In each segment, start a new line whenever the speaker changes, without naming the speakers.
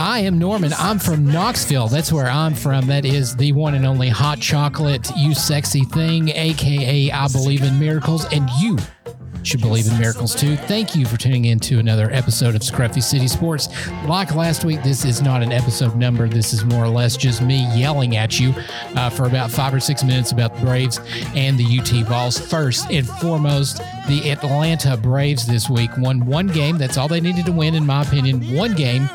I am Norman. I'm from Knoxville. That's where I'm from. That is the one and only hot chocolate, you sexy thing, aka I believe in miracles, and you should believe in miracles too. Thank you for tuning in to another episode of Scruffy City Sports. Like last week, this is not an episode number. This is more or less just me yelling at you uh, for about five or six minutes about the Braves and the UT Vols. First and foremost, the Atlanta Braves this week won one game. That's all they needed to win, in my opinion. One game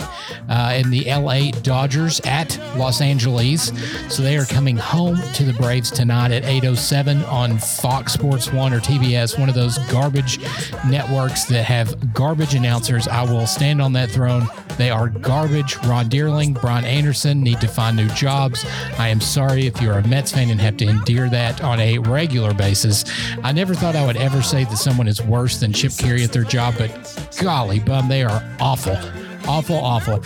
uh, in the LA Dodgers at Los Angeles. So they are coming home to the Braves tonight at 8.07 on Fox Sports 1 or TBS, one of those garbage networks that have garbage announcers. I will stand on that throne. They are garbage. Ron Darling, Brian Anderson need to find new jobs. I am sorry if you're a Mets fan and have to endure that on a regular basis. I never thought I would ever say that someone is worse than Chip Caray at their job, but golly, bum, they are awful awful, awful.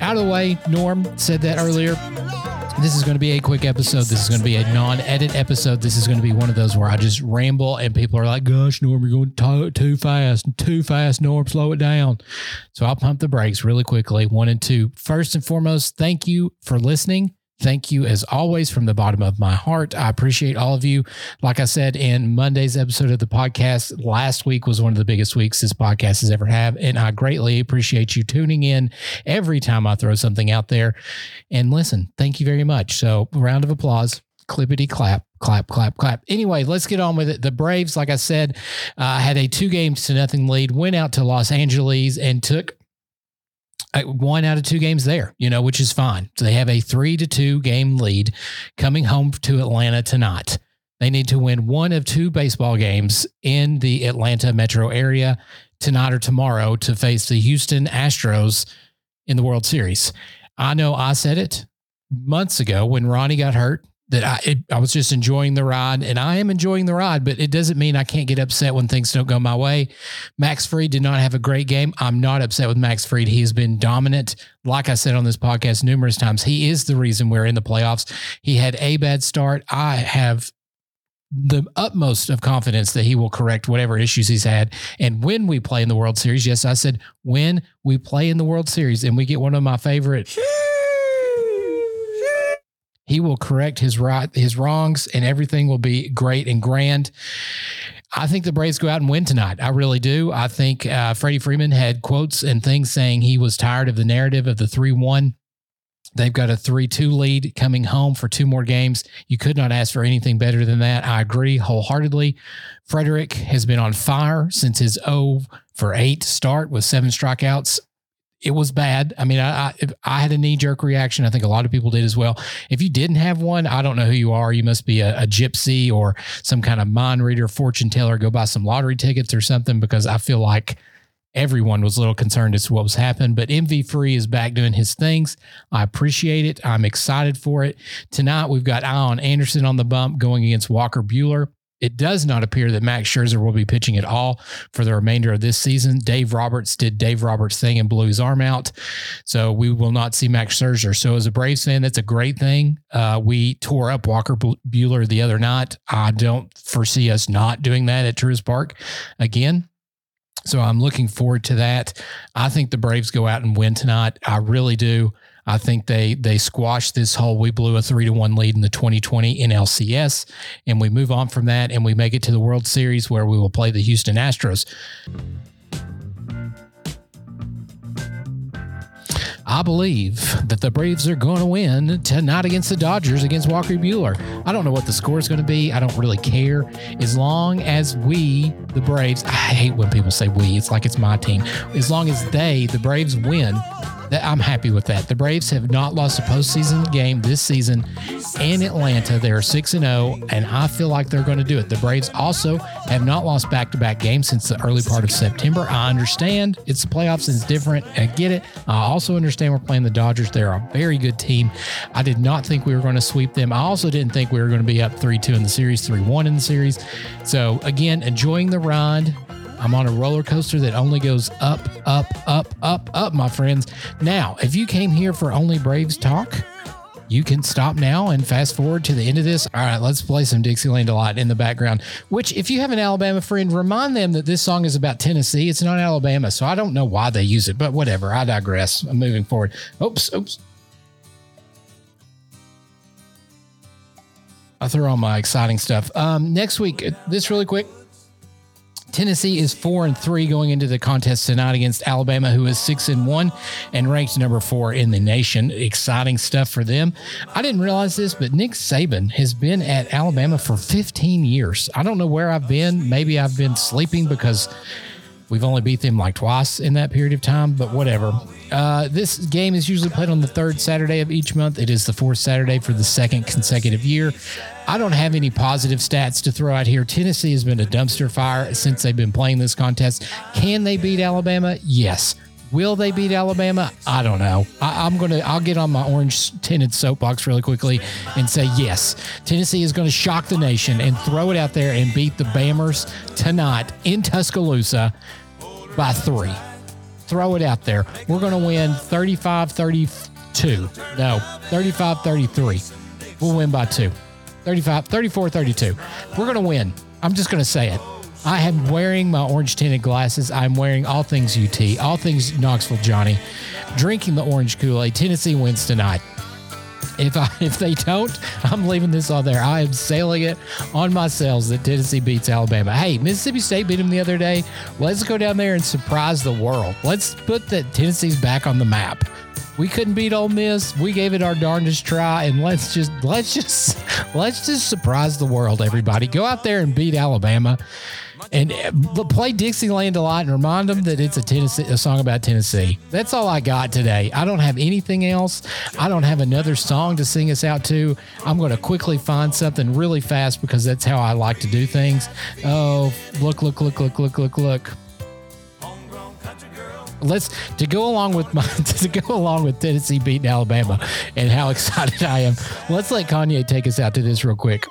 Out of the way, Norm said that earlier. This is going to be a quick episode. This is going to be a non edit episode. This is going to be one of those where I just ramble and people are like, gosh, Norm, you're going too, too fast, too fast, Norm, slow it down. So I'll pump the brakes really quickly. One and two. First and foremost, thank you for listening. Thank you as always from the bottom of my heart. I appreciate all of you. Like I said in Monday's episode of the podcast, last week was one of the biggest weeks this podcast has ever had. And I greatly appreciate you tuning in every time I throw something out there. And listen, thank you very much. So, round of applause, clippity clap clap, clap, clap. Anyway, let's get on with it. The Braves, like I said, uh, had a two games to nothing lead, went out to Los Angeles and took Uh, one out of two games there, you know, which is fine. So they have a three to two game lead coming home to Atlanta tonight. They need to win one of two baseball games in the Atlanta metro area tonight or tomorrow to face the Houston Astros in the World Series. I know I said it months ago when Ronnie got hurt that I it, I was just enjoying the ride, and I am enjoying the ride. But it doesn't mean I can't get upset when things don't go my way. Max Fried did not have a great game. I'm not upset with Max Fried. He has been dominant. Like I said on this podcast numerous times, he is the reason we're in the playoffs. He had a bad start. I have the utmost of confidence that he will correct whatever issues he's had. And when we play in the World Series, yes, I said when we play in the World Series and we get one of my favorite he will correct his right his wrongs, and everything will be great and grand. I think the Braves go out and win tonight. I really do. I think uh, Freddie Freeman had quotes and things saying he was tired of the narrative of the three one. They've got a 3 2 lead coming home for two more games. You could not ask for anything better than that. I agree wholeheartedly. Frederick has been on fire since his 0 for 8 start with seven strikeouts it was bad. I mean, I, I, I had a knee jerk reaction. I think a lot of people did as well. If you didn't have one, I don't know who you are. You must be a, a gypsy or some kind of mind reader, fortune teller. Go buy some lottery tickets or something because I feel like everyone was a little concerned as to what was happening. But MV Free is back doing his things. I appreciate it. I'm excited for it. Tonight we've got Ian Anderson on the bump going against Walker Buehler. It does not appear that Max Scherzer will be pitching at all for the remainder of this season. Dave Roberts did Dave Roberts thing and blew his arm out, so we will not see Max Scherzer. So as a Braves fan, that's a great thing. Uh, we tore up Walker Buehler the other night. I don't foresee us not doing that at Truist Park again. So I'm looking forward to that. I think the Braves go out and win tonight. I really do. I think they they squashed this whole we blew a three to one lead in the 2020 NLCS, and we move on from that and we make it to the World Series where we will play the Houston Astros. I believe that the Braves are going to win tonight against the Dodgers against Walker Buehler. I don't know what the score is going to be. I don't really care. As long as we, the Braves, I hate when people say we, it's like it's my team. As long as they, the Braves, win, I'm happy with that. The Braves have not lost a postseason game this season in Atlanta. They're 6 and 0, and I feel like they're going to do it. The Braves also have not lost back to back games since the early part of September. I understand it's the playoffs and it's different. I get it. I also understand we're playing the Dodgers. They're a very good team. I did not think we were going to sweep them. I also didn't think we were going to be up 3 2 in the series, 3 1 in the series. So, again, enjoying the ride. I'm on a roller coaster that only goes up, up, up, up, up, my friends. Now, if you came here for only Braves talk, you can stop now and fast forward to the end of this. All right, let's play some Dixieland Delight in the background. Which, if you have an Alabama friend, remind them that this song is about Tennessee. It's not Alabama, so I don't know why they use it, but whatever. I digress. I'm moving forward. Oops, oops. I throw on my exciting stuff. Um, next week, this really quick. Tennessee is four and three going into the contest tonight against Alabama, who is six and one and ranked number four in the nation. Exciting stuff for them. I didn't realize this, but Nick Saban has been at Alabama for 15 years. I don't know where I've been. Maybe I've been sleeping because We've only beat them like twice in that period of time, but whatever. Uh, this game is usually played on the third Saturday of each month. It is the fourth Saturday for the second consecutive year. I don't have any positive stats to throw out here. Tennessee has been a dumpster fire since they've been playing this contest. Can they beat Alabama? Yes. Will they beat Alabama? I don't know. I, am gonna. I'll get on my orange tinted soapbox really quickly and say yes. Tennessee is going to shock the nation and throw it out there and beat the Bammers tonight in Tuscaloosa by three. Throw it out there. We're going to win 35 32. No, 35 33. We'll win by two. 35 34 32. We're going to win. I'm just going to say it. I am wearing my orange tinted glasses. I'm wearing all things UT, all things Knoxville Johnny, drinking the orange Kool Aid. Tennessee wins tonight. If I if they don't, I'm leaving this on there. I am sailing it on my sails that Tennessee beats Alabama. Hey, Mississippi State beat them the other day. Let's go down there and surprise the world. Let's put that Tennessee's back on the map. We couldn't beat Ole Miss. We gave it our darndest try, and let's just let's just let's just surprise the world, everybody. Go out there and beat Alabama and uh, play Dixieland a lot and remind them that it's a Tennessee a song about Tennessee. That's all I got today. I don't have anything else. I don't have another song to sing us out to. I'm going to quickly find something really fast because that's how I like to do things. Oh, look, look, look, look, look, look, look. Let's to go along with my to go along with Tennessee beating Alabama and how excited I am. Let's let Kanye take us out to this real quick.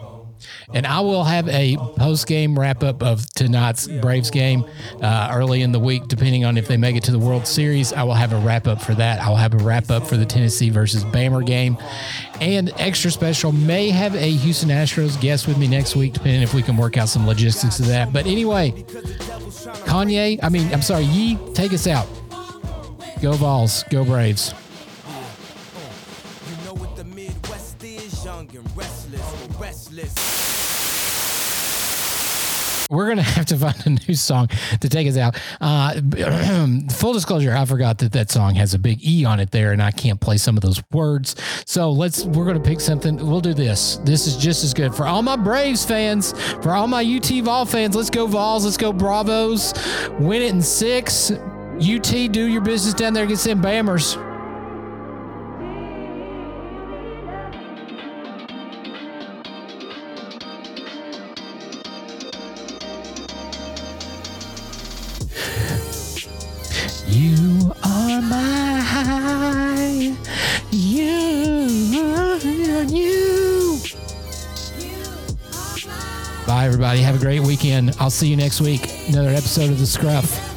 And I will have a post game wrap up of tonight's Braves game uh, early in the week, depending on if they make it to the World Series. I will have a wrap up for that. I'll have a wrap up for the Tennessee versus Bammer game. And extra special, may have a Houston Astros guest with me next week, depending if we can work out some logistics of that. But anyway, Kanye, I mean, I'm sorry, Yee, take us out. Go Vols, go Braves. we're gonna have to find a new song to take us out. Uh, full disclosure, I forgot that that song has a big E on it there, and I can't play some of those words. So let's we're gonna pick something. We'll do this. This is just as good for all my Braves fans, for all my UT Vol fans. Let's go Vols. Let's go Bravos. Win it in six. UT, do your business down there against them Bammers. You are my. You, you. Bye, everybody. Have a great weekend. I'll see you next week. Another episode of The Scruff.